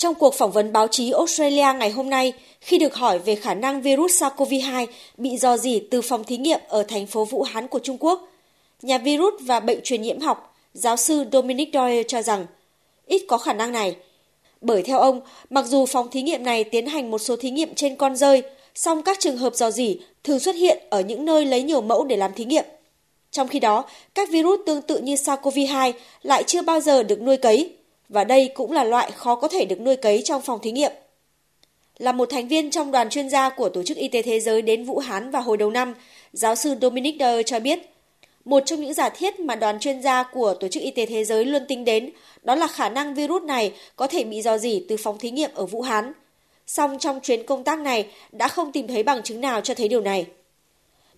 Trong cuộc phỏng vấn báo chí Australia ngày hôm nay, khi được hỏi về khả năng virus SARS-CoV-2 bị dò dỉ từ phòng thí nghiệm ở thành phố Vũ Hán của Trung Quốc, nhà virus và bệnh truyền nhiễm học, giáo sư Dominic Doyle cho rằng ít có khả năng này. Bởi theo ông, mặc dù phòng thí nghiệm này tiến hành một số thí nghiệm trên con rơi, song các trường hợp dò dỉ thường xuất hiện ở những nơi lấy nhiều mẫu để làm thí nghiệm. Trong khi đó, các virus tương tự như SARS-CoV-2 lại chưa bao giờ được nuôi cấy, và đây cũng là loại khó có thể được nuôi cấy trong phòng thí nghiệm. Là một thành viên trong đoàn chuyên gia của Tổ chức Y tế Thế giới đến Vũ Hán vào hồi đầu năm, giáo sư Dominic Dyer cho biết, một trong những giả thiết mà đoàn chuyên gia của Tổ chức Y tế Thế giới luôn tính đến đó là khả năng virus này có thể bị dò dỉ từ phòng thí nghiệm ở Vũ Hán. Song trong chuyến công tác này đã không tìm thấy bằng chứng nào cho thấy điều này.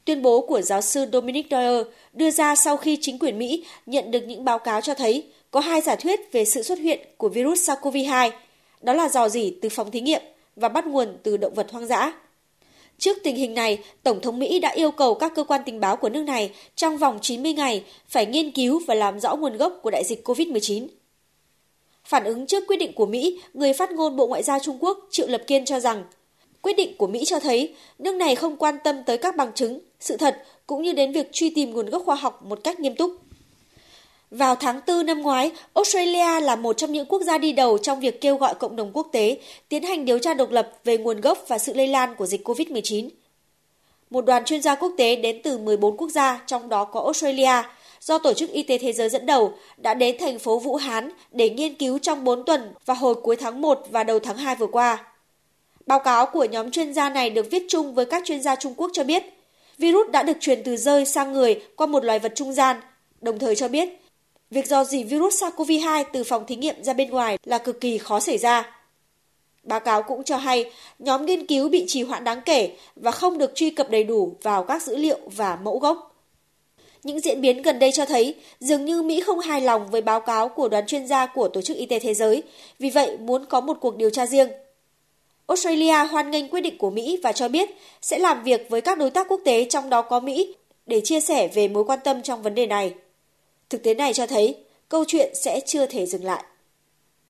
Tuyên bố của giáo sư Dominic Doyle đưa ra sau khi chính quyền Mỹ nhận được những báo cáo cho thấy có hai giả thuyết về sự xuất hiện của virus SARS-CoV-2, đó là dò dỉ từ phòng thí nghiệm và bắt nguồn từ động vật hoang dã. Trước tình hình này, Tổng thống Mỹ đã yêu cầu các cơ quan tình báo của nước này trong vòng 90 ngày phải nghiên cứu và làm rõ nguồn gốc của đại dịch COVID-19. Phản ứng trước quyết định của Mỹ, người phát ngôn Bộ Ngoại giao Trung Quốc Triệu Lập Kiên cho rằng quyết định của Mỹ cho thấy nước này không quan tâm tới các bằng chứng, sự thật cũng như đến việc truy tìm nguồn gốc khoa học một cách nghiêm túc. Vào tháng 4 năm ngoái, Australia là một trong những quốc gia đi đầu trong việc kêu gọi cộng đồng quốc tế tiến hành điều tra độc lập về nguồn gốc và sự lây lan của dịch COVID-19. Một đoàn chuyên gia quốc tế đến từ 14 quốc gia, trong đó có Australia, do Tổ chức Y tế Thế giới dẫn đầu, đã đến thành phố Vũ Hán để nghiên cứu trong 4 tuần vào hồi cuối tháng 1 và đầu tháng 2 vừa qua. Báo cáo của nhóm chuyên gia này được viết chung với các chuyên gia Trung Quốc cho biết, virus đã được truyền từ rơi sang người qua một loài vật trung gian, đồng thời cho biết Việc dò dỉ virus SARS-CoV-2 từ phòng thí nghiệm ra bên ngoài là cực kỳ khó xảy ra. Báo cáo cũng cho hay nhóm nghiên cứu bị trì hoãn đáng kể và không được truy cập đầy đủ vào các dữ liệu và mẫu gốc. Những diễn biến gần đây cho thấy dường như Mỹ không hài lòng với báo cáo của đoàn chuyên gia của Tổ chức Y tế Thế giới, vì vậy muốn có một cuộc điều tra riêng. Australia hoan nghênh quyết định của Mỹ và cho biết sẽ làm việc với các đối tác quốc tế trong đó có Mỹ để chia sẻ về mối quan tâm trong vấn đề này. Thực tế này cho thấy câu chuyện sẽ chưa thể dừng lại.